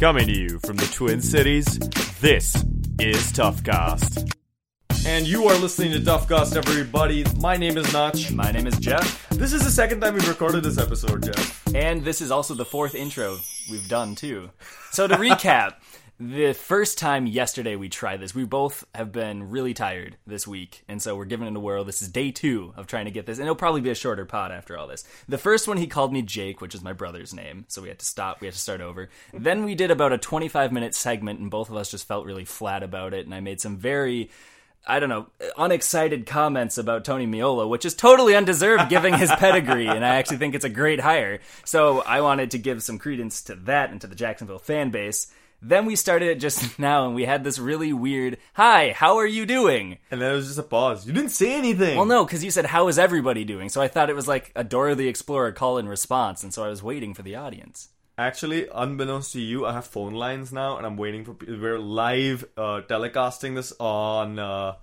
Coming to you from the Twin Cities, this is Toughcast. And you are listening to Duffcast, everybody. My name is Notch. My name is Jeff, This is the second time we've recorded this episode, Jeff. and this is also the fourth intro we've done too. So to recap, the first time yesterday we tried this, we both have been really tired this week, and so we're giving it a whirl. This is day two of trying to get this, and it'll probably be a shorter pod after all this. The first one he called me Jake, which is my brother's name, so we had to stop. We had to start over. Then we did about a 25 minute segment, and both of us just felt really flat about it, and I made some very I don't know, unexcited comments about Tony Meola, which is totally undeserved given his pedigree, and I actually think it's a great hire. So I wanted to give some credence to that and to the Jacksonville fan base. Then we started it just now, and we had this really weird, "Hi, how are you doing?" And then it was just a pause. You didn't say anything. Well, no, because you said, "How is everybody doing?" So I thought it was like a Dora the Explorer call and response, and so I was waiting for the audience. Actually, unbeknownst to you, I have phone lines now, and I'm waiting for. We're live uh, telecasting this on. Uh,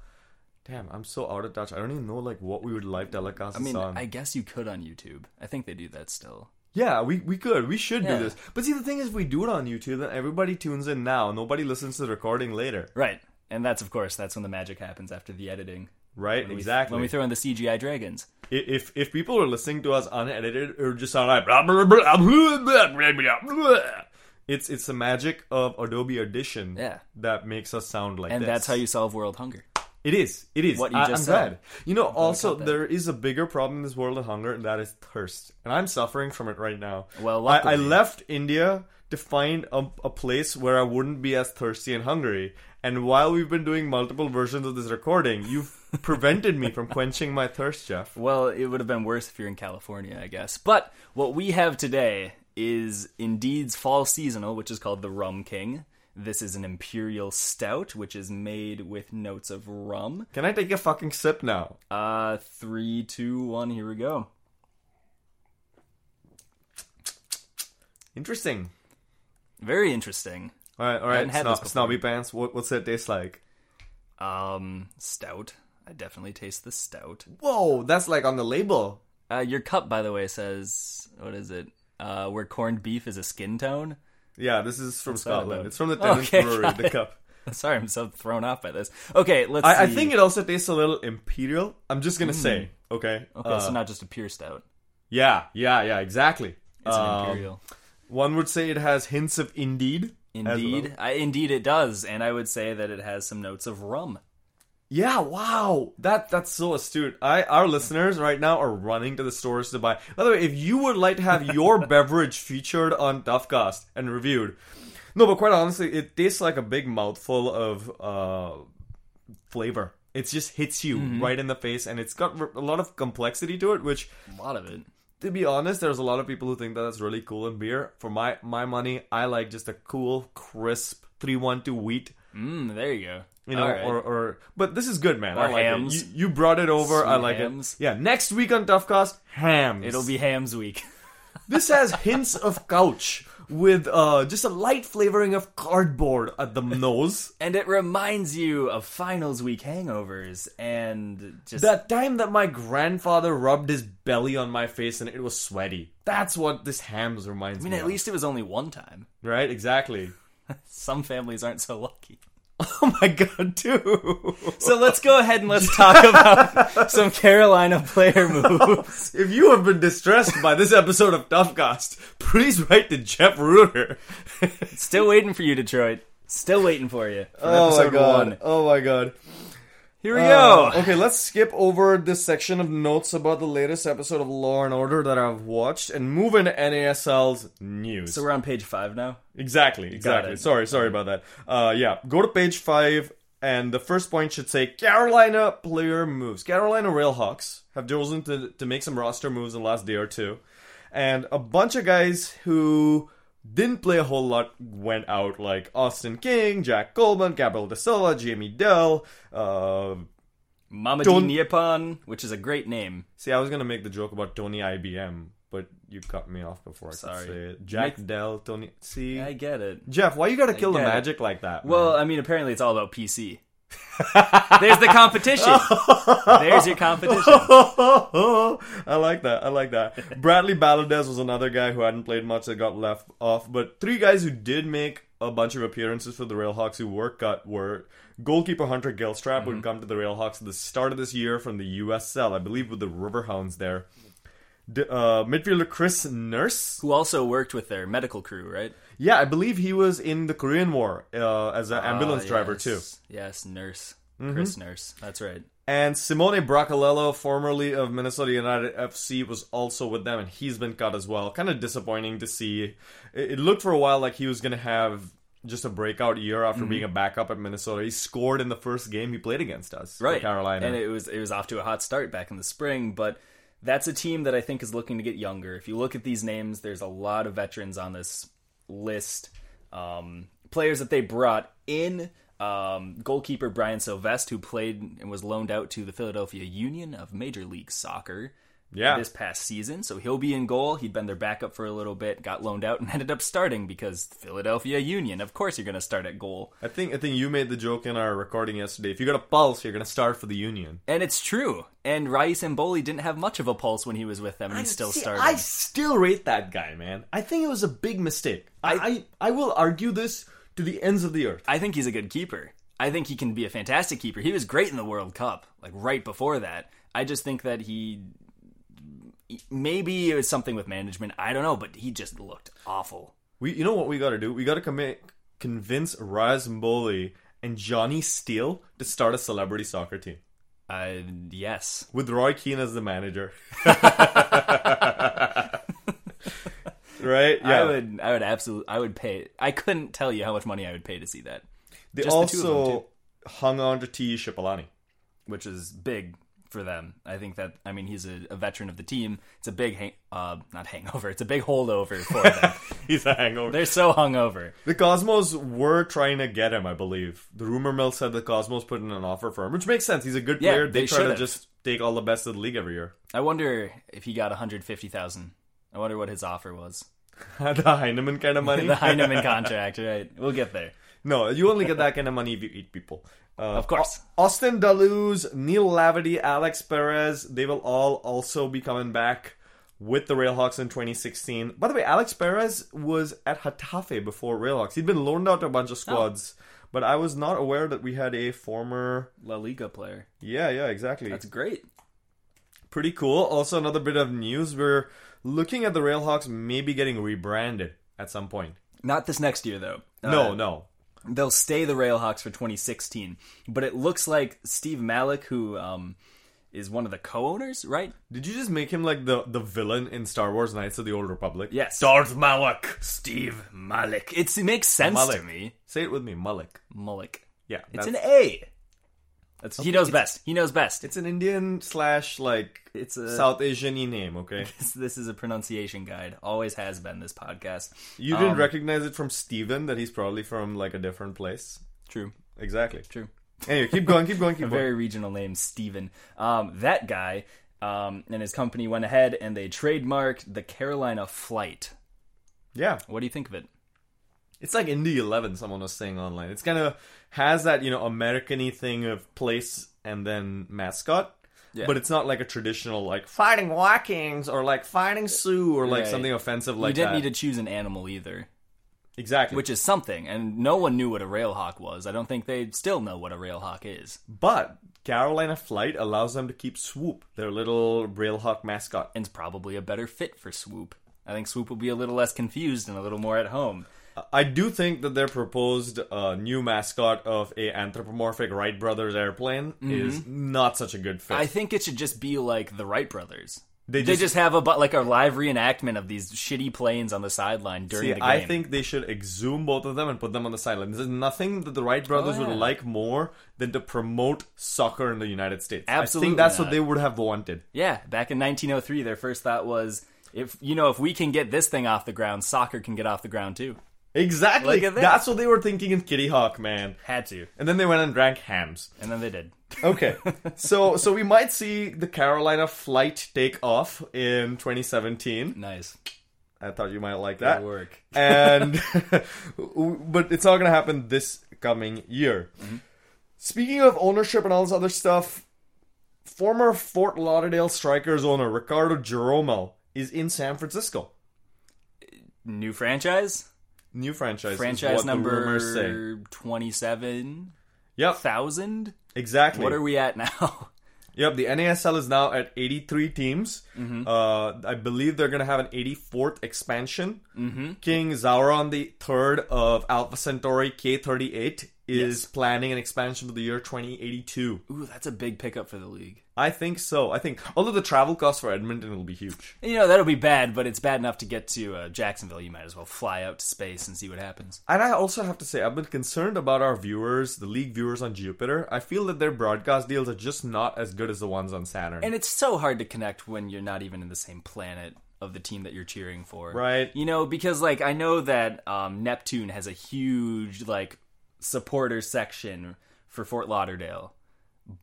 damn, I'm so out of touch. I don't even know like what we would live telecast I mean, on. I guess you could on YouTube. I think they do that still. Yeah, we, we could. We should Yeah. do this. But see, the thing is, if we do it on YouTube, then everybody tunes in now. Nobody listens to the recording later. Right. And that's, of course, that's when the magic happens after the editing. Right? When we- exactly. when we throw in the CGI dragons. I- if if people are listening to us unedited, it would just sound like blah, blah, blah, blah, blah, blah, blah, blah. It's it's the magic of Adobe Audition Yeah. that makes us sound like And this. that's how you solve world hunger. It is. It is. What you I, just am said. glad. You know, also there is a bigger problem in this world of hunger, and that is thirst. And I'm suffering from it right now. Well, I, I left India to find a, a place where I wouldn't be as thirsty and hungry. And while we've been doing multiple versions of this recording, you've prevented me from quenching my thirst, Jeff. Well, it would have been worse if you're in California, I guess. But what we have today is Indeed's fall seasonal, which is called the Rum King. This is an imperial stout, which is made with notes of rum. Can I take a fucking sip now? Uh, three, two, one. Here we go. Interesting. Very interesting. All right, all right. I right. haven't had Snob, snobby pants. What, what's that taste like? Um, stout. I definitely taste the stout. Whoa, that's like on the label. Uh, your cup, by the way, says what is it? Uh, where corned beef is a skin tone. Yeah, this is from Scotland. It's from the Tennent Okay, Brewery. The cup. Sorry, I'm so thrown off by this. Okay, let's. I, I think it also tastes a little imperial. I'm just gonna say, okay. Okay, Uh, so not just a pure stout. yeah, yeah, yeah, exactly. It's Um, an imperial. One would say it has hints of Indeed. as well. Indeed, I, indeed it does, and I would say that it has some notes of rum. Yeah, wow. That that's so astute. I our listeners right now are running to the stores to buy. By the way, if you would like to have your beverage featured on Duffcast and reviewed, no, but quite honestly, it tastes like a big mouthful of uh, flavor. It just hits you Mm-hmm. right in the face, and it's got a lot of complexity to it, which A lot of it. to be honest, there's a lot of people who think that that's really cool in beer. For my my money, I like just a cool, crisp three one two wheat. Mm, there you go. You know, right. or, or but this is good, man. Or I like Hamm's. it. You, you brought it over. I like Hamm's. it. Yeah, next week on Toughcast, Hamm's. It'll be Hamm's week. This has hints of couch with uh just a light flavoring of cardboard at the nose. and it reminds you of finals week hangovers and just That time that my grandfather rubbed his belly on my face and it was sweaty. That's what this Hamm's reminds me of. I mean, me at of. least it was only one time. right? Exactly. Some families aren't so lucky. Oh my god, too. So let's go ahead and let's talk about some Carolina player moves. If you have been distressed by this episode of Toughcast, please write to Jeff Reuter. Still waiting for you, Detroit. Still waiting for you. For Oh my god. one. Oh my god. Here we Uh, go. okay, let's skip over this section of notes about the latest episode of Law and Order that I've watched and move into NASL's news. So we're on page five now. exactly, exactly. Sorry, sorry about that. Uh, yeah, go to page five, and the first point should say Carolina player moves. Carolina Railhawks have chosen to to make some roster moves in the last day or two, and a bunch of guys who didn't play a whole lot went out, like Austin King, Jack Coleman, Gabriel De Silva, Jamie Dell. Uh, Mamadi Don't- Niapon, which is a great name. see, I was gonna make the joke about Tony IBM, but you cut me off before I Sorry. could say it. Jack Make- Dell, Tony. See, I get it. Jeff, why you gotta kill the get it. magic like that? man? Well, I mean, apparently it's all about PC. There's the competition. There's your competition. I like that. I like that. Bradley Baladez was another guy who hadn't played much that got left off, but three guys who did make a bunch of appearances for the Railhawks who were cut were goalkeeper Hunter Gilstrap, who had mm-hmm. come to the Railhawks at the start of this year from the USL, I believe, with the Riverhounds there. D- uh, midfielder Chris Nurse. Who also worked with their medical crew, right? Yeah, I believe he was in the Korean War uh, as an ambulance Ah, driver too. Yes, nurse. Chris Nurse. That's right. And Simone Bracalello, formerly of Minnesota United FC, was also with them, and he's been cut as well. Kind of disappointing to see. It, looked for a while like he was going to have just a breakout year after Mm-hmm. being a backup at Minnesota. He scored in the first game he played against us, right Carolina. and it was it was off to a hot start back in the spring but that's a team that i think is looking to get younger. If you look at these names there's a lot of veterans on this list. Um, players that they brought in um, goalkeeper brian Sylvestre who played and was loaned out to the philadelphia union of major league soccer Yeah. this past season so he'll be in goal he'd been their backup for a little bit got loaned out and ended up starting because philadelphia union of course you're going to start at goal I think I think you made the joke in our recording yesterday. If you got a pulse, you're going to start for the Union. And it's true. And Rais M'Bolhi didn't have much of a pulse when he was with them, and he still See, started. I still rate that guy, man. I think it was a big mistake. I, I I will argue this to the ends of the earth. I think he's a good keeper. I think he can be a fantastic keeper. He was great in the World Cup, like right before that. I just think that he maybe it was something with management. I don't know, but he just looked awful. We, you know what we got to do? We got to commit, convince Rais M'Bolhi and Johnny Steele to start a celebrity soccer team Uh, yes, with Roy Keane as the manager. right? Yeah. I would. I would absolutely. I would pay. I couldn't tell you how much money I would pay to see that, They just the two of them, also too. hung on to Tiyi Shipalane. which is big for them. I think that. I mean, he's a, a veteran of the team. It's a big, hang, uh, not hangover. It's a big holdover for them. He's a hangover. They're so hungover. The Cosmos were trying to get him, I believe. The rumor mill said the Cosmos put in an offer for him, which makes sense. He's a good Yeah, player. They, they try to just take all the best of the league every year. I wonder if he got 150,000. I wonder what his offer was. the Heinemann kind of money. the Heinemann contract, right? We'll get there. No, you only get that kind of money if you eat people. Uh, Of course. Austin da Luz, Neil Lavity, Alex Perez, they will all also be coming back with the Railhawks in 2016. By the way, Alex Perez was at Getafe before Railhawks. He'd been loaned out to a bunch of squads, but I was not aware that we had a former. La Liga player. Yeah, yeah, exactly. That's great. pretty cool. Also, another bit of news: we're looking at the Railhawks maybe getting rebranded at some point. Not this next year, though. No, Uh, no. They'll stay the Railhawks for 2016. But it looks like Steve Malik, who um, is one of the co owners, right? Did you just make him like the the villain in Star Wars: Knights of the Old Republic? Yes. Darth Malak. Steve Malik. It's, it makes sense Malik. to me. Say it with me, Malik. Malik. Yeah, It's an A. That's, he knows best. He knows best. It's an Indian slash like It's a- South Asian name. Okay, This, this is a pronunciation guide. Always has been this podcast. you didn't Um, recognize it from Steven that he's probably from like a different place. True. Exactly. True. Anyway, keep going, keep going, keep A going. very regional name, Steven. Um, that guy um, and his company went ahead and they trademarked the Carolina Flight. Yeah, What do you think of it? It's like Indy Eleven. Someone was saying online. It's kind of has that you know American-y thing of place and then mascot. Yeah. But it's not like a traditional like fighting Vikings or like fighting Sioux or like Right. something offensive like you didn't that. need to choose an animal either, exactly. which is something. And no one knew what a railhawk was. I don't think they still know what a railhawk is. But Carolina Flight allows them to keep Swoop, their little Railhawk mascot. And it's probably a better fit for Swoop. I think Swoop will be a little less confused and a little more at home. I do think that their proposed uh, new mascot of a anthropomorphic Wright Brothers airplane is not such a good fit. Mm-hmm. I think it should just be like the Wright brothers. They They just- just, have a like a live reenactment of these shitty planes on the sideline during See, the game. I think they should exhume both of them and put them on the sideline. There's nothing that the Wright brothers Oh, yeah. would like more than to promote soccer in the United States. Absolutely, I think that's not. what they would have wanted. Yeah, back in 1903, their first thought was, if you know, if we can get this thing off the ground, soccer can get off the ground too. Exactly. Look at that. That's what they were thinking in Kitty Hawk, man. Had to, And then they went and drank Hamm's. and then they did. Okay, so so we might see the Carolina flight take off in 2017. Nice, I thought you might like good that. work. and but it's not gonna happen this coming year. Mm-hmm. Speaking of ownership and all this other stuff, former Fort Lauderdale Strikers owner Ricardo Geromel is in San Francisco. New franchise? New franchise. is Franchise what the rumors say. number 27,000? Yep, exactly. What are we at now? Yep, the NASL is now at 83 teams. Mm-hmm. Uh, I believe they're going to have an 84th expansion. Mm-hmm. King Zauron the third of Alpha Centauri K38 is planning an expansion to the year 2082. Ooh, that's a big pickup for the league. I think so. I think, although the travel cost for Edmonton will be huge. You know, that'll be bad, but it's bad enough to get to uh, Jacksonville. You might as well fly out to space and see what happens. And I also have to say, I've been concerned about our viewers, the league viewers on Jupiter. I feel that their broadcast deals are just not as good as the ones on Saturn. And it's so hard to connect when you're not even in the same planet of the team that you're cheering for. Right. You know, because like I know that um, Neptune has a huge like supporter section for Fort Lauderdale,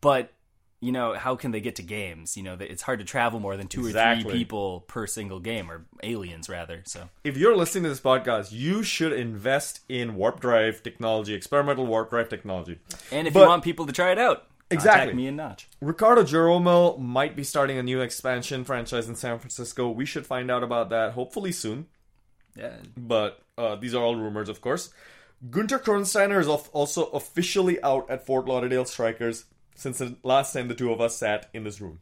but you know how can they get to games? You know, it's hard to travel more than two or three people per single game, or aliens rather. So if you're listening to this podcast, you should invest in warp drive technology, experimental warp drive technology. And if But- you want people to try it out, Exactly. me and Notch. Ricardo Geromel might be starting a new expansion franchise in San Francisco. We should find out about that hopefully soon. Yeah, But uh, these are all rumors, of course. Gunter Kronsteiner is also officially out at Fort Lauderdale Strikers since the last time the two of us sat in this room.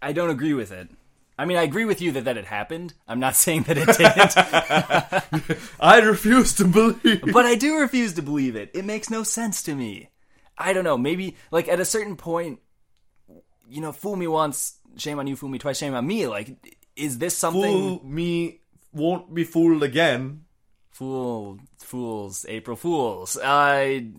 I don't agree with it. I mean, I agree with you that that had happened. I'm not saying that it didn't, I refuse to believe. but I do refuse to believe it. It makes no sense to me. I don't know. Maybe like at a certain point, you know, fool me once, shame on you. Fool me twice, shame on me. Like, is this something? Fool me won't be fooled again. Fool, fools, April Fools. I.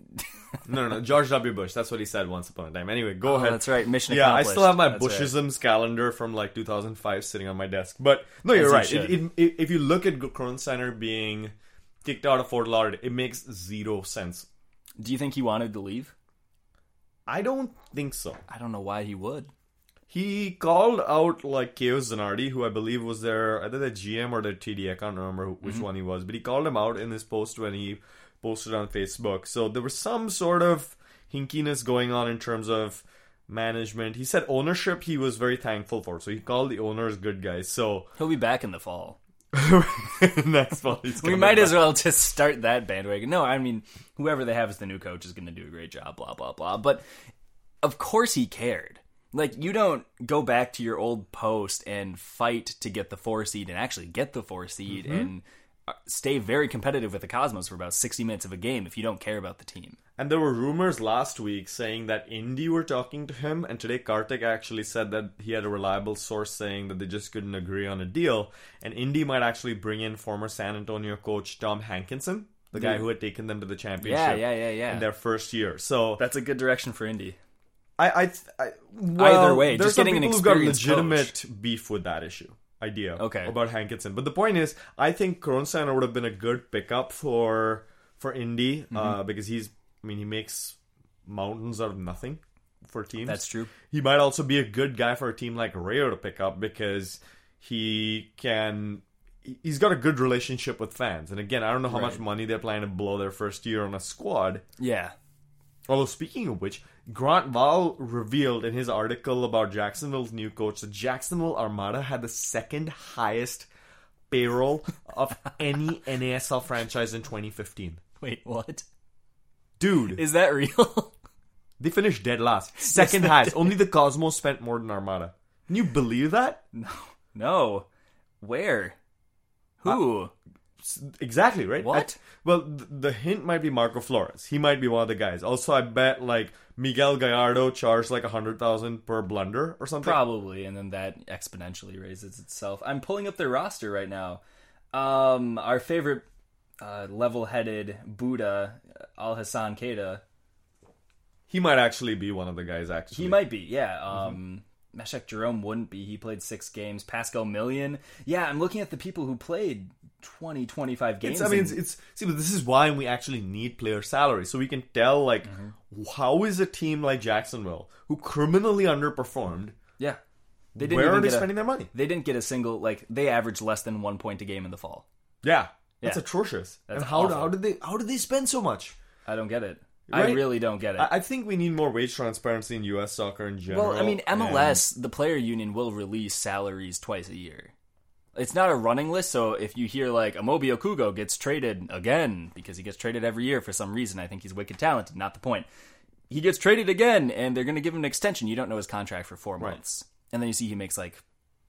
No, no, no. George W. Bush. That's what he said once upon a time. Anyway, go oh, ahead. Oh, that's right. Mission Yeah, I still have my That's right. Bushisms calendar from like 2005 sitting on my desk. But no, you're you right. It, it, it, if you look at Kronsteiner being kicked out of Fort Lauderdale, it makes zero sense. Do you think he wanted to leave? I don't think so. I don't know why he would. He called out like Caio Zanardi, who I believe was their either their GM or their TD. I can't remember who- which mm-hmm. one he was, but he called him out in his post when he posted on Facebook. So there was some sort of hinkiness going on in terms of management. He said ownership he was very thankful for, so he called the owners good guys. So He'll be back in the fall. next fall he's We might back. as well just start that bandwagon. No, I mean, whoever they have as the new coach is going to do a great job, blah, blah, blah. But of course he cared. Like, you don't go back to your old post and fight to get the four seed and actually get the four seed and uh, stay very competitive with the Cosmos for about 60 minutes of a game if you don't care about the team. And there were rumors last week saying that Indy were talking to him, and today Kartik actually said that he had a reliable source saying that they just couldn't agree on a deal, and Indy might actually bring in former San Antonio coach Tim Hankinson, the guy who had taken them to the championship Yeah, yeah, yeah, yeah. in their first year. So That's a good direction for Indy. I, I, I well, Either way, there's just some getting an people who've got legitimate beef with that issue idea Okay. about Hankinson. But the point is, I think Kronsteiner would have been a good pickup for for Indy Mm-hmm. uh, because he's, I mean, he makes mountains out of nothing for teams. That's true. He might also be a good guy for a team like Rayo to pick up because he can. he- He's got a good relationship with fans, and again, I don't know how much money they're planning to blow their first year on a squad. Yeah. Although speaking of which, Grant Wahl revealed in his article about Jacksonville's new coach that Jacksonville Armada had the second highest payroll of any NASL franchise in 2015. Wait, what? Dude, Is that real? they finished dead last. Second highest. Only the Cosmos spent more than Armada. Can you believe that? no. No. Where? Who? Exactly, right? What? I- well, th- the hint might be Marco Flores. He might be one of the guys. Also, I bet like Miguel Gallardo charged like a hundred thousand per blunder or something. Probably, and then that exponentially raises itself. I'm pulling up their roster right now. Um, our favorite uh, level-headed Buddha, Al Hassan Keita. He might actually be one of the guys. Actually, He might be, yeah. Um, Mechack Jerome wouldn't be. He played six games. Pascal Millien. Yeah, I'm looking at the people who played 20, 25 games. It's, I mean, and- it's, it's see, but this is why we actually need player salary, so we can tell like Mm-hmm. how is a team like Jacksonville, who criminally underperformed, yeah. They didn't where even are they get a- spending their money? They didn't get a single like they averaged less than one point a game in the fall. Yeah, that's Yeah. atrocious. That's and how awful. how did they how did they spend so much? I don't get it. I really don't get it. I think we need more wage transparency in U.S. soccer in general. well, I mean, and- MLS, the player union will release salaries twice a year. It's not a running list, so if you hear like Amobi Okugo gets traded again because he gets traded every year for some reason, I think he's wicked talented. Not the point. He gets traded again, and they're going to give him an extension. You don't know his contract for four months, and then you see he makes like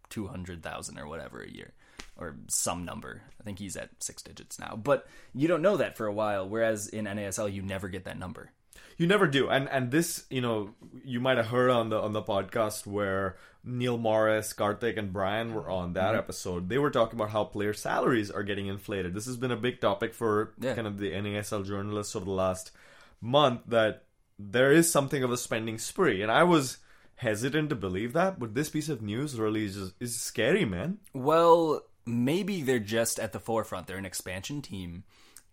two hundred thousand or whatever a year, or some number. I think he's at six digits now, but you don't know that for a while. Whereas in NASL, you never get that number. You never do, and and this, you know, you might have heard on the on the podcast where Neil Morris, Kartik, and Brian were on Mm-hmm. that episode. They were talking about how player salaries are getting inflated. This has been a big topic for Yeah. kind of the NASL journalists over the last month. That there is something of a spending spree, and I was hesitant to believe that, but this piece of news really is just, is scary, man. Well, maybe they're just at the forefront. They're an expansion team.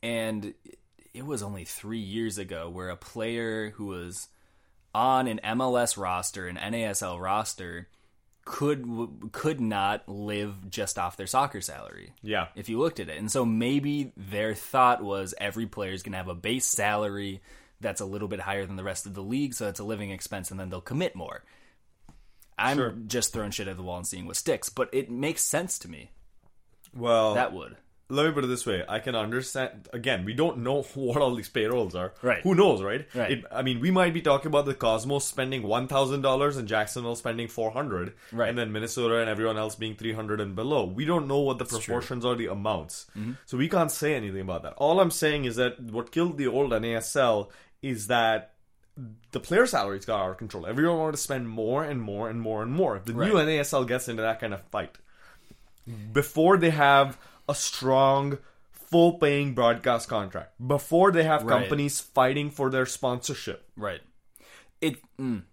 And it was only three years ago where a player who was on an MLS roster, an NASL roster, could could not live just off their soccer salary. Yeah. If you looked at it. And so maybe their thought was every player is going to have a base salary that's a little bit higher than the rest of the league, so it's a living expense, and then they'll commit more. I'm Sure. just throwing shit at the wall and seeing what sticks, but it makes sense to me. Well, That would. Let me put it this way: I can understand. Again, we don't know what all these payrolls are. Right. Who knows, right? Right. It, I mean, we might be talking about the Cosmos spending one thousand dollars and Jacksonville spending four hundred, Right. And then Minnesota and everyone else being three hundred and below. We don't know what the true. proportions are, the amounts, Mm-hmm. so we can't say anything about that. All I'm saying is that what killed the old NASL is that. The player salaries got out of control. Everyone wanted to spend more and more and more and more. If the new NASL gets into that kind of fight, before they have a strong full paying broadcast contract before they have Right. companies fighting for their sponsorship Right. It. Mm,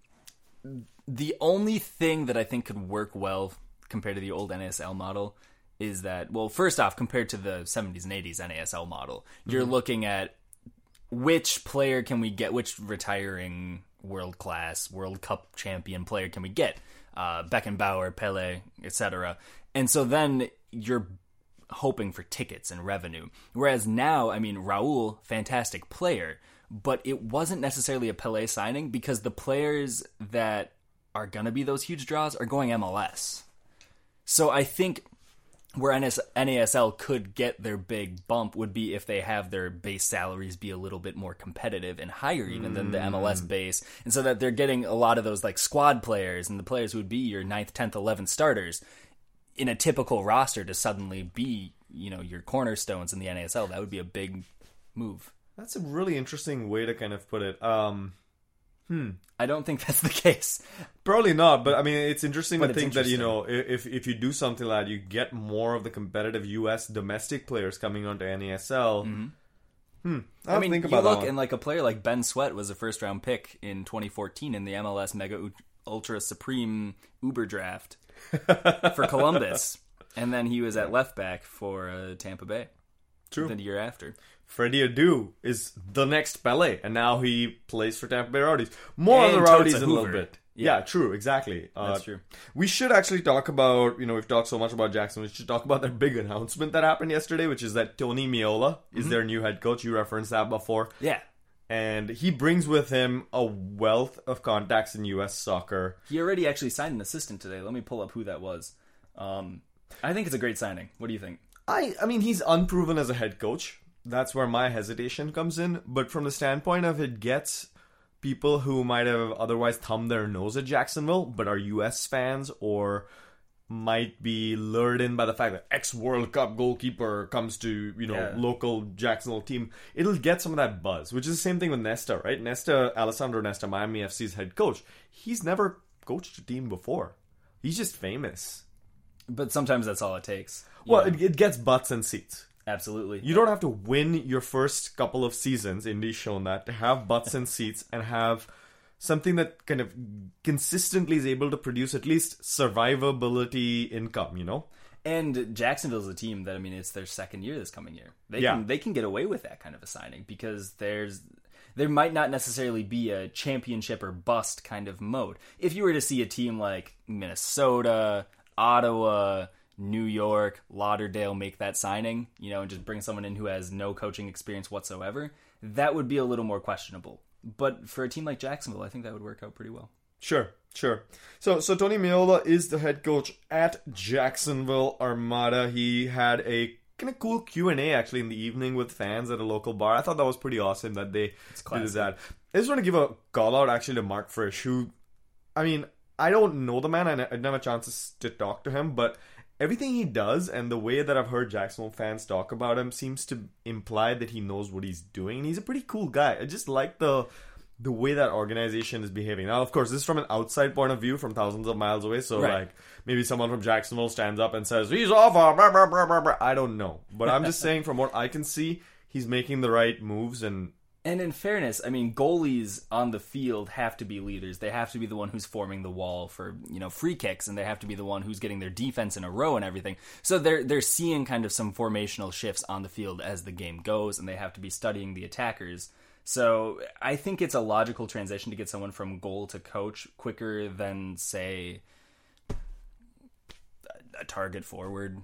the only thing that I think could work well compared to the old NASL model is that, well, first off, compared to the 70s and 80s NASL model, you're looking at which player can we get, which retiring world class, World Cup champion player can we get? Uh, Beckenbauer, Pele, etc. And so then you're hoping for tickets and revenue. Whereas now, I mean, Raul, fantastic player, but it wasn't necessarily a Pele signing because the players that are going to be those huge draws are going MLS. So I think where NS- NASL could get their big bump would be if they have their base salaries be a little bit more competitive and higher even than the MLS mm. base. And so that they're getting a lot of those like squad players and the players would be your 9th, 10th, 11th starters in a typical roster to suddenly be, you know, your cornerstones in the NASL. That would be a big move. that's a really interesting way to kind of put it. Um I don't think that's the case. probably not but i mean it's interesting But to it's think that you know if if you do something like that you get more of the competitive us domestic players coming onto nasl hmm. I'll I mean, think you look and like a player like Ben Sweat was a first round pick in 2014 in the MLS Mega Ultra Supreme Uber draft for Columbus, and then he was at left back for uh, Tampa Bay. True. The year after. Freddie Adu is the next Pele, and now he plays for Tampa Bay Rowdies. More on the Rowdies in a little bit. Yeah, true, exactly. Uh, That's true. We should actually talk about, you know, we've talked so much about Jackson. We should talk about their big announcement that happened yesterday, which is that Tony Meola is Mm-hmm. their new head coach. You referenced that before. Yeah. And he brings with him a wealth of contacts in U.S. soccer. He already actually signed an assistant today. Let me pull up who that was. Um, I think it's a great signing. What do you think? I, I mean, he's unproven as a head coach. That's where my hesitation comes in. But from the standpoint of it gets people who might have otherwise thumbed their nose at Jacksonville, but are U.S. fans or might be lured in by the fact that ex World Cup goalkeeper comes to you know Yeah. local Jacksonville team. It'll get some of that buzz, which is the same thing with Nesta, right? Nesta, Alessandro Nesta, Miami FC's head coach. He's never coached a team before. He's just famous. But sometimes that's all it takes. Well, it, it gets butts and seats. absolutely. You don't have to win your first couple of seasons. Indy's shown that to have butts and seats and have something that kind of consistently is able to produce at least survivability income. You know, And Jacksonville's a team that I mean, it's their second year this coming year. They Yeah. can they can get away with that kind of a signing because there's there might not necessarily be a championship or bust kind of mode. If you were to see a team like Minnesota, Ottawa, New York, Lauderdale make that signing, you know, and just bring someone in who has no coaching experience whatsoever, that would be a little more questionable. But for a team like Jacksonville, I think that would work out pretty well. Sure, sure. So, so Tony Meola is the head coach at Jacksonville Armada. He had a kind of cool Q and A actually in the evening with fans at a local bar. I thought that was pretty awesome that they did that. I just want to give a call out actually to Mark Frisch, who, I mean, I don't know the man. I ne- I didn't have a chance to talk to him, but everything he does and the way that I've heard Jacksonville fans talk about him seems to imply that he knows what he's doing. And he's a pretty cool guy. I just like the the way that organization is behaving. Now, of course, this is from an outside point of view, from thousands of miles away. So, Right. like, maybe someone from Jacksonville stands up and says he's blah, blah, blah, blah." I don't know, but I'm just saying from what I can see, he's making the right moves and. And in fairness, I mean, goalies on the field have to be leaders. They have to be the one who's forming the wall for you know free kicks, and they have to be the one who's getting their defense in a row and everything. So they're they're seeing kind of some formational shifts on the field as the game goes, and they have to be studying the attackers. So I think it's a logical transition to get someone from goal to coach quicker than say a target forward.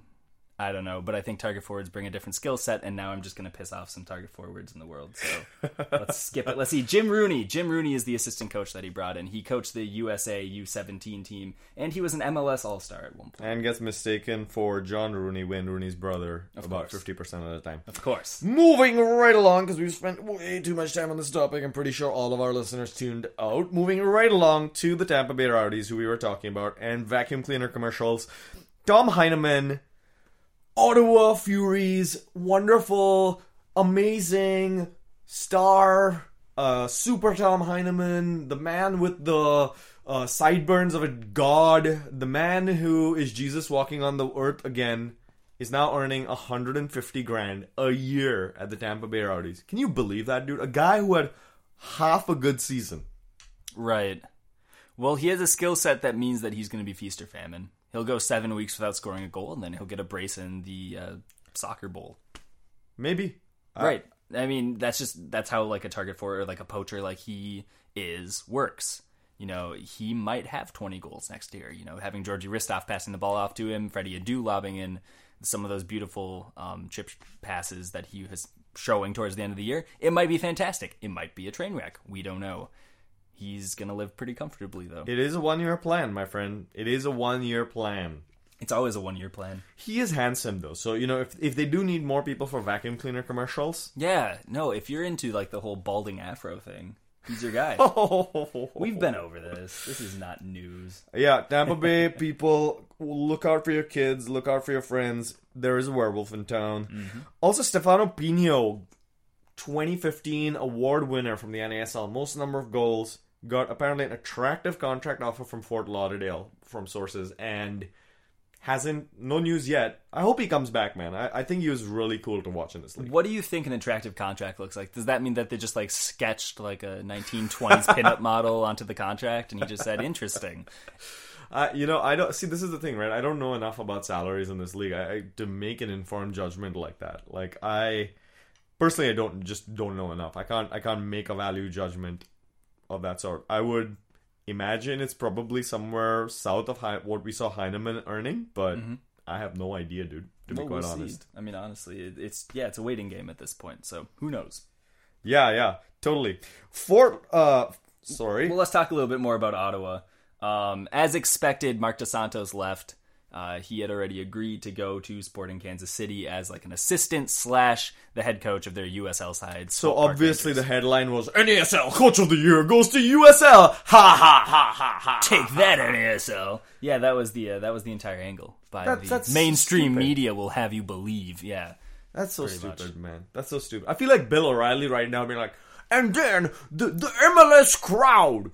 I don't know, but I think target forwards bring a different skill set, and now I'm just going to piss off some target forwards in the world. So let's skip it. Let's see. Jim Rooney. Jim Rooney is the assistant coach that he brought in. He coached the USA U17 team, and he was an MLS All Star at one point. And gets mistaken for John Rooney, Wayne Rooney's brother, about course. 50% of the time. Of course. Moving right along, because we've spent way too much time on this topic. I'm pretty sure all of our listeners tuned out. Moving right along to the Tampa Bay Rowdies, who we were talking about, and vacuum cleaner commercials. Tom Heinemann, Ottawa Furies, wonderful, amazing star, uh, super Tom Heinemann, the man with the uh, sideburns of a god, the man who is Jesus walking on the earth again, is now earning 150 grand a year at the Tampa Bay Rowdies. Can you believe that, dude? A guy who had half a good season. Right. Well, he has a skill set that means that he's going to be feast or famine. He'll go seven weeks without scoring a goal, and then he'll get a brace in the uh, soccer bowl. Maybe. right. I mean, that's just that's how like a target for or like a poacher like he is works. You know, he might have 20 goals next year. You know, having Georgi Hristov passing the ball off to him, Freddie Adu lobbing in some of those beautiful um, chip passes that he was showing towards the end of the year. It might be fantastic. It might be a train wreck. We don't know. He's gonna live pretty comfortably though. It is a one year plan, my friend. It is a one year plan. It's always a one year plan. He is handsome though, so you know if if they do need more people for vacuum cleaner commercials, Yeah, no, if you're into like the whole balding afro thing, he's your guy. We've been over this. This is not news. yeah, Tampa Bay people, look out for your kids, look out for your friends. There is a werewolf in town. Mm-hmm. Also, Stefano Pinho, 2015 award winner from the NASL, most number of goals, got apparently an attractive contract offer from Fort Lauderdale from sources, and hasn't no news yet. I hope he comes back, man. I, I think he was really cool to watch in this league. What do you think an attractive contract looks like? Does that mean that they just like sketched like a 1920s pinup model onto the contract and he just said interesting? Uh, you know, I don't see. This is the thing, right? I don't know enough about salaries in this league I, I, to make an informed judgment like that. Like I personally, I don't just don't know enough. I can't. I can't make a value judgment of that sort. I would imagine it's probably somewhere south of Hei- what we saw Heinemann earning, but I have no idea, dude. To be quite we'll see. honest. I mean, honestly, it, it's yeah, it's a waiting game at this point. So who knows? Yeah, yeah, totally. For Uh, sorry. Well, let's talk a little bit more about Ottawa. Um, as expected, Marc Dos Santos left. Uh, he had already agreed to go to Sporting Kansas City as like an assistant slash the head coach of their USL side. So obviously the headline was NASL Coach of the Year goes to USL. Ha ha ha ha ha. take that NASL. Yeah, that was the uh, that was the entire angle by That- the mainstream stupid. media will have you believe. Yeah, That's so stupid, much. man. That's so stupid. I feel like Bill O'Reilly right now being like, and then the the MLS crowd,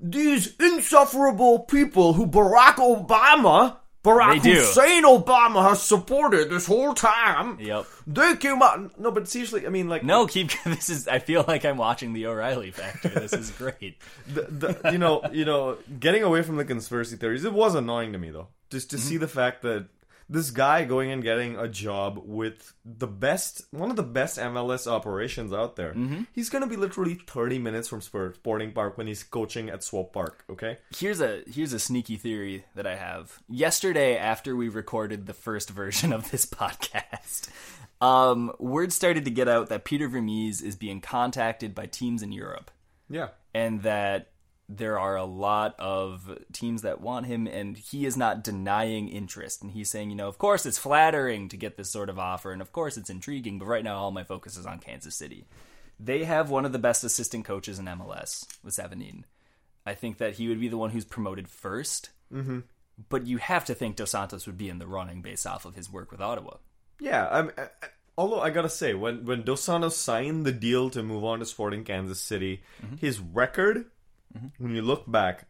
these insufferable people who Barack Obama, Barack. Hussein Obama has supported this whole time. Yep. They came out. No, but seriously, I mean, like, No, keep this is. I feel like I'm watching the O'Reilly Factor. This is great. the, the, you know, you know, getting away from the conspiracy theories, it was annoying to me though, just to mm-hmm. see the fact that this guy going and getting a job with the best, one of the best MLS operations out there. He's gonna be literally thirty minutes from Sporting Park when he's coaching at Swope Park. Okay, Here's a here's a sneaky theory that I have. Yesterday, after we recorded the first version of this podcast, um, word started to get out that Peter Vermes is being contacted by teams in Europe Yeah. and that there are a lot of teams that want him, and he is not denying interest. And he's saying, you know, of course it's flattering to get this sort of offer, and of course it's intriguing, but right now all my focus is on Kansas City. They have one of the best assistant coaches in MLS with Zavagnin. I think that he would be the one who's promoted 1st mm-hmm. but you have to think Dos Santos would be in the running based off of his work with Ottawa. Yeah, I'm, I, I- although I gotta say, when when Dos Santos signed the deal to move on to Sporting Kansas City, his record, Mm-hmm. when you look back,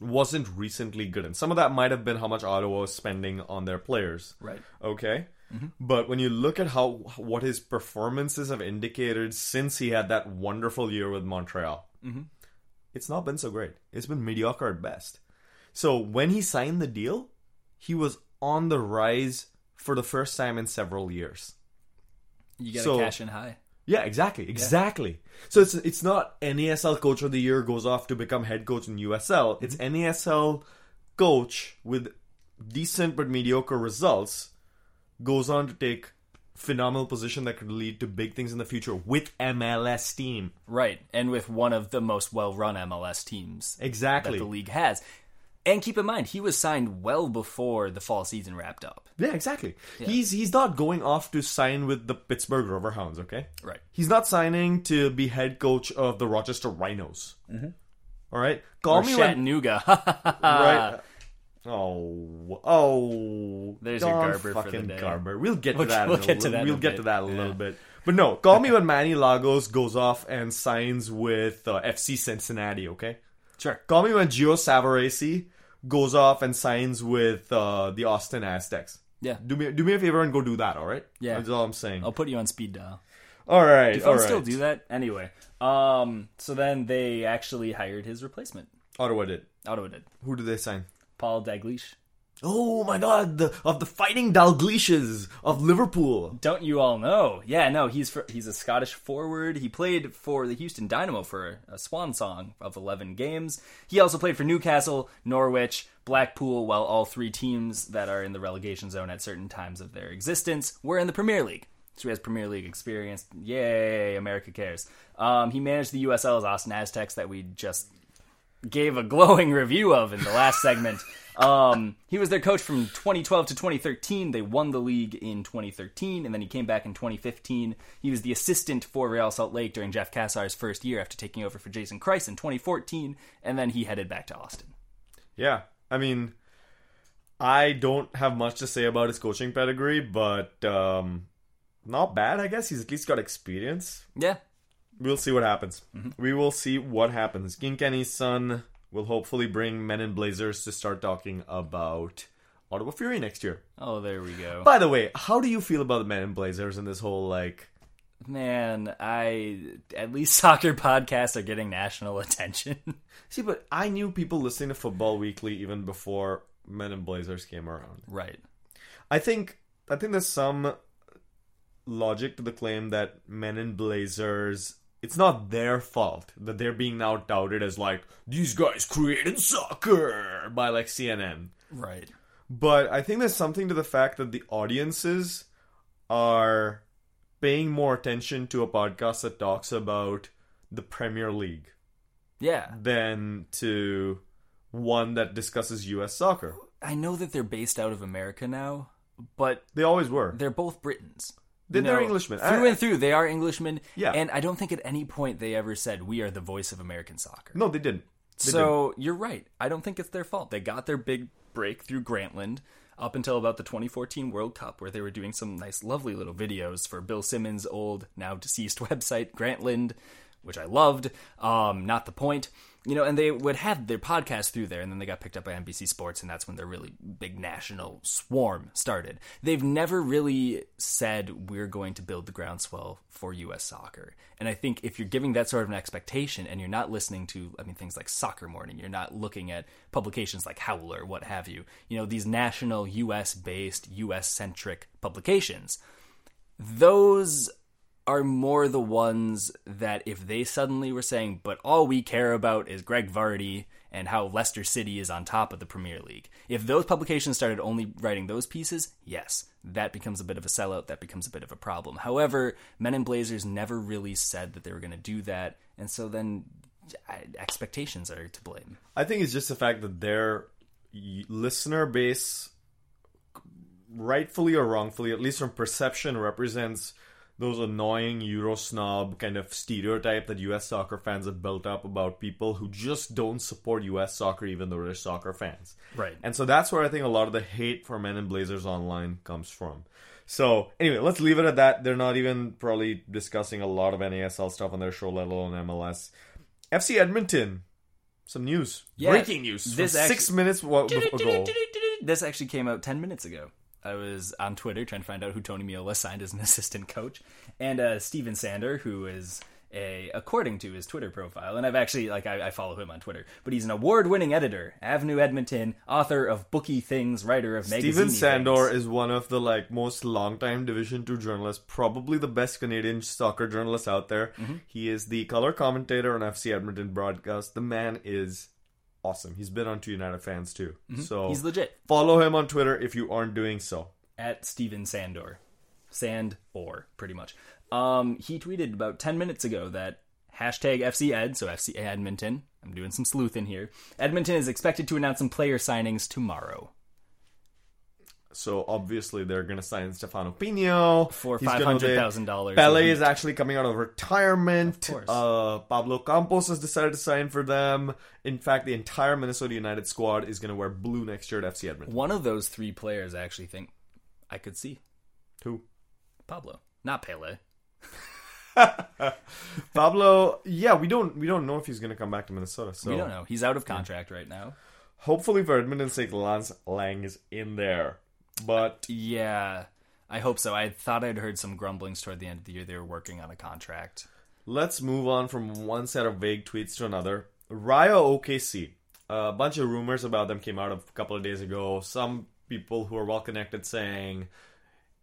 wasn't recently good, and some of that might have been how much Ottawa was spending on their players. Right. Okay. Mm-hmm. But when you look at how what his performances have indicated since he had that wonderful year with Montreal, mm-hmm. it's not been so great. It's been mediocre at best. So when he signed the deal, he was on the rise for the first time in several years. You got to So- cash in high. Yeah, exactly, exactly. So it's it's not NASL coach of the year goes off to become head coach in USL. Mm-hmm. It's NASL coach with decent but mediocre results goes on to take phenomenal position that could lead to big things in the future with MLS team. Right. And with one of the most well run MLS teams Exactly. that the league has. And keep in mind, he was signed well before the fall season wrapped up. Yeah, exactly. He's he's not going off to sign with the Pittsburgh Riverhounds, okay? Right. He's not signing to be head coach of the Rochester Rhinos. All right, call Or me when Chattanooga. right. Oh, oh, There's your Garber for the fucking day. Garber. We'll get to We'll- that. we'll get to that We'll get bit. to that a little bit. But no, call me when Manny Lagos goes off and signs with uh, FC Cincinnati. Okay. Sure. Call me when Gio Savarese goes off and signs with uh, the Austin Aztecs. Yeah. Do me do me a favor and go do that. All right. Yeah. That's all I'm saying. I'll put you on speed dial. All right. Do all right. still do that? Anyway. Um, so then they actually hired his replacement. Ottawa did. Ottawa did. Who did they sign? Paul Dalglish. Oh my God! The, of the Fighting Dalglishes of Liverpool. Don't you all know? Yeah, no, he's for, he's a Scottish forward. He played for the Houston Dynamo for a swan song of 11 games. He also played for Newcastle, Norwich, Blackpool, while all three teams that are in the relegation zone at certain times of their existence were in the Premier League. So he has Premier League experience. Yay, America cares. Um, he managed the USL's Austin Aztecs that we just gave a glowing review of in the last segment. Um, he was their coach from 2012 to 2013. They won the league in 2013, and then he came back in 2015. He was the assistant for Real Salt Lake during Jeff Cassar's first year after taking over for Jason Kreis in 2014, and then he headed back to Austin. Yeah, I mean, I don't have much to say about his coaching pedigree, but um, not bad, I guess. He's at least got experience. Yeah, We'll see what happens. Mm-hmm. We will see what happens. King Kenny's son will hopefully bring Men in Blazers to start talking about Ottawa Fury next year. Oh, there we go. By the way, how do you feel about the Men in Blazers and this whole like? Man, I at least soccer podcasts are getting national attention. See, but I knew people listening to Football Weekly even before Men in Blazers came around. right. I think I think there's some logic to the claim that Men in Blazers it's not their fault that they're being now touted as like these guys created soccer by like CNN. Right. But I think there's something to the fact that the audiences are paying more attention to a podcast that talks about the Premier League Yeah. than to one that discusses US soccer. I know that they're based out of America now, but They always were. they're both Britons. They're- they're Englishmen. Through I- and through, they are Englishmen. Yeah. And I don't think at any point they ever said, we are the voice of American soccer. No, they didn't. They so you're right. I don't think it's their fault. They got their big break through Grantland up until about the 2014 World Cup, where they were doing some nice, lovely little videos for Bill Simmons' old, now deceased website, Grantland, which I loved. Um, not the point. You know, and they would have their podcast through there, and then they got picked up by NBC Sports, and that's when their really big national swarm started. They've never really said, we're going to build the groundswell for U.S. soccer. And I think if you're giving that sort of an expectation and you're not listening to, I mean, things like Soccer Morning, you're not looking at publications like Howler, what have you, you know, these national US based, US centric publications, those are more the ones that if they suddenly were saying, but all we care about is Greg Vardy and how Leicester City is on top of the Premier League. If those publications started only writing those pieces, yes, that becomes a bit of a sellout, that becomes a bit of a problem. However, Men in Blazers never really said that they were going to do that, and so then expectations are to blame. I think it's just the fact that their listener base, rightfully or wrongfully, at least from perception, represents those annoying Euro snob kind of stereotype that US soccer fans have built up about people who just don't support US soccer even though they're soccer fans. Right. And so that's where I think a lot of the hate for Men in Blazers online comes from. So anyway, let's leave it at that. They're not even probably discussing a lot of NASL stuff on their show, let alone MLS. FC Edmonton, some news, Yeah, breaking news. this from six minutes ago. This actually came out 10 minutes ago. I was on Twitter trying to find out who Tony Meola signed as an assistant coach. And uh, Steven Sandor, who is a, according to his Twitter profile, and I've actually, like, I, I follow him on Twitter, but he's an award winning editor, Avenue Edmonton, author of booky Things, writer of Magazine. Steven Sandor is one of the like most longtime Division Two journalists, probably the best Canadian soccer journalist out there. Mm-hmm. He is the color commentator on FC Edmonton broadcast. The man is awesome. He's been on to United fans too. So Mm-hmm. He's legit. follow him on Twitter if you aren't doing so. at Steven Sandor. Sand or pretty much. Um, he tweeted about 10 minutes ago that hashtag FC Ed, so FC Edmonton. I'm doing some sleuthing here. Edmonton is expected to announce some player signings tomorrow. So obviously they're gonna sign Stefano Pinho For gonna be- $500,000 a Pele is actually coming out of retirement. Of course. Uh, Pablo Campos has decided to sign for them. In fact, the entire Minnesota United squad is gonna wear blue next year at FC Edmonton. One of those three players I actually think I could see. Who? Pablo. Not Pele. Pablo, yeah, we don't we don't know if he's gonna come back to Minnesota. So We don't know. He's out of contract right now. hopefully for Edmonton's sake, Lance Laing is in there. But Yeah, I hope so. I thought I'd heard some grumblings toward the end of the year they were working on a contract. let's move on from one set of vague tweets to another. Rayo OKC. A bunch of rumors about them came out a couple of days ago. Some people who are well connected saying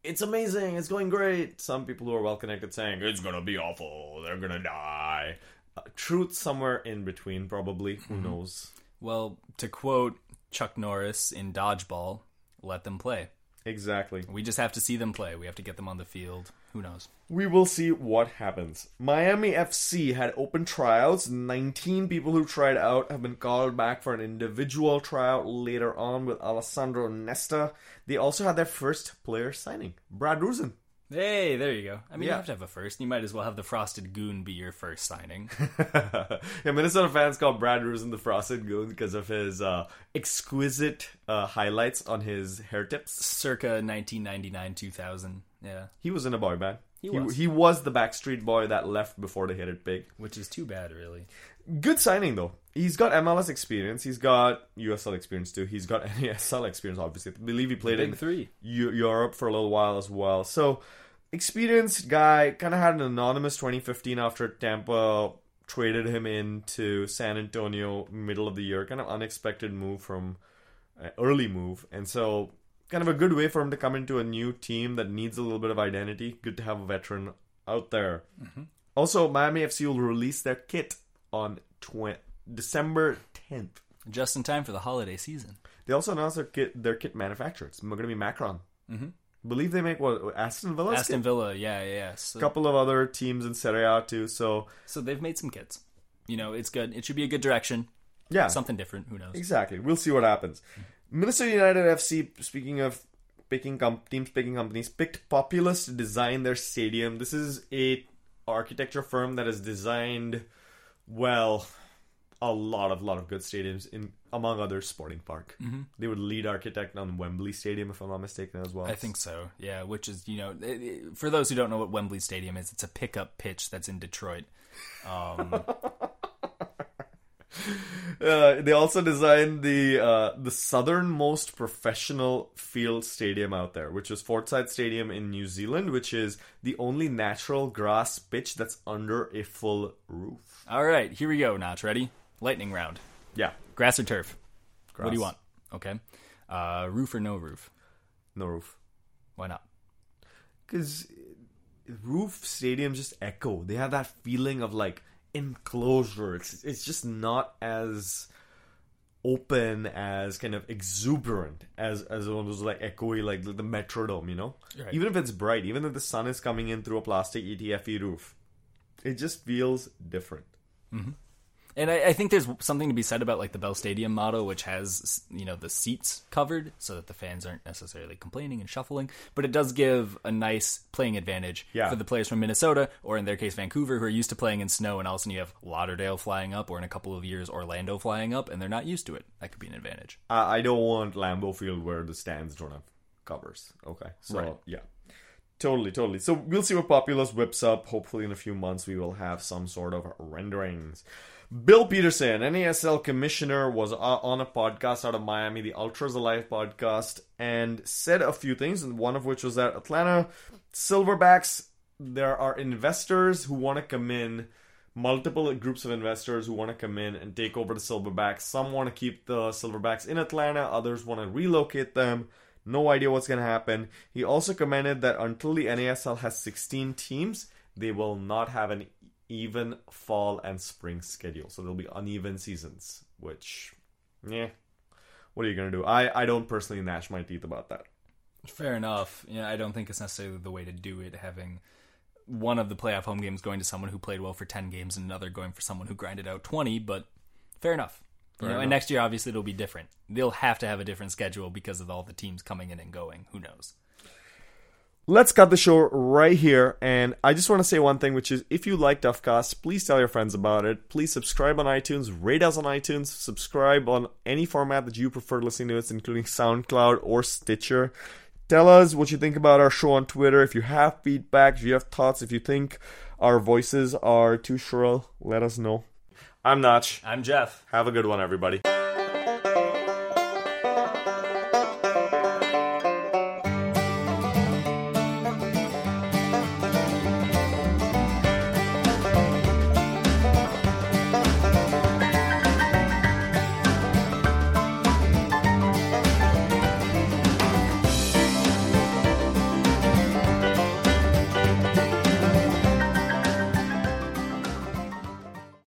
it's amazing, it's going great. Some people who are well connected saying it's gonna be awful, they're gonna die. Uh, truth somewhere in between, probably. Who knows? Well, to quote Chuck Norris in Dodgeball, let them play. Exactly. We just have to see them play. We have to get them on the field. Who knows? We will see what happens. Miami FC had open tryouts. 19 people who tried out have been called back for an individual tryout later on with Alessandro Nesta. They also had their first player signing, Brad Rusin. Hey, there you go. I mean, Yeah. you have to have a first. You might as well have the Frosted Goon be your first signing. yeah, Minnesota fans call Brad Rusin the Frosted Goon because of his uh, exquisite uh, highlights on his hair tips. Circa 1999 2000. Yeah. He was in a boy band. He was. He was the Backstreet Boy that left before they hit it big. Which is too bad, really. good signing though. He's got MLS experience. He's got USL experience too. He's got NASL experience. Obviously, I believe he played Big in three. Eu- Europe for a little while as well. So, experienced guy. Kind of had an anonymous 2015 after Tampa traded him into San Antonio middle of the year. Kind of unexpected move from uh, early move, and so kind of a good way for him to come into a new team that needs a little bit of identity. Good to have a veteran out there. Also, Miami FC will release their kit on tw- December 10th. Just in time for the holiday season. They also announced their kit, their kit manufacturer. It's going to be Macron. Mm-hmm. believe they make what Aston Villa. Aston Villa, yeah, yeah, yeah. So, A couple of other teams in Serie A too. So so they've made some kits. You know, it's good. It should be a good direction. yeah, Something different. Who knows? exactly. We'll see what happens. Minnesota United FC. Speaking of picking com- teams, picking companies, picked Populous to design their stadium. This is a architecture firm that has designed well a lot of lot of good stadiums in among others Sporting Park. Mm-hmm. They were lead architect on Wembley Stadium, if I'm not mistaken, as well. I think so. Yeah, which is you know, it, it- for those who don't know what Wembley Stadium is, it's a pickup pitch that's in Detroit. Um, Uh, they also designed the uh, the southernmost professional field stadium out there, which is Forsyth Stadium in New Zealand, which is the only natural grass pitch that's under a full roof. all right, here we go. Notch, ready? Lightning round. Yeah, Grass or turf? What do you want? Okay. Uh, roof or no roof? no roof. Why not? Because roof stadiums just echo. They have that feeling of like enclosure. It's it's just not as open, as kind of exuberant as as one of those like echoey like the Metrodome, you know. Right. Even if it's bright, even if the sun is coming in through a plastic ETFE roof, it just feels different. And I, I think there's something to be said about like the Bell Stadium model, which has you know the seats covered so that the fans aren't necessarily complaining and shuffling, but it does give a nice playing advantage Yeah. for the players from Minnesota or in their case Vancouver, who are used to playing in snow, and all of a sudden you have Lauderdale flying up, or in a couple of years Orlando flying up, and they're not used to it. That could be an advantage. I, I don't want Lambeau Field where the stands don't have covers. Okay, so Right. yeah, totally, totally. So we'll see what Populous whips up. Hopefully, in a few months, we will have some sort of renderings. Bill Peterson, NASL commissioner, was on a podcast out of Miami, the Ultras Alive podcast, and said a few things. And one of which was that Atlanta Silverbacks, there are investors who want to come in multiple groups of investors who want to come in and take over the Silverbacks. Some want to keep the Silverbacks in Atlanta, others want to relocate them. No idea what's going to happen. He also commented that until the NASL has 16 teams, they will not have an even fall and spring schedule. So there'll be uneven seasons, which, yeah, what are you going to do? I, I don't personally gnash my teeth about that. Fair enough. Yeah, I don't think it's necessarily the way to do it. Having one of the playoff home games going to someone who played well for ten games, and another going for someone who grinded out twenty. But fair enough. You know, enough. and next year, obviously, it'll be different. They'll have to have a different schedule because of all the teams coming in and going. Who knows? Let's cut the show right here. And I just want to say one thing, which is if you like Duffcast, please tell your friends about it. Please subscribe on iTunes, rate us on iTunes, subscribe on any format that you prefer listening to us, including SoundCloud or Stitcher. Tell us what you think about our show on Twitter. If you have feedback, if you have thoughts, if you think our voices are too shrill, let us know. I'm Notch. I'm Jeff. Have a good one, everybody.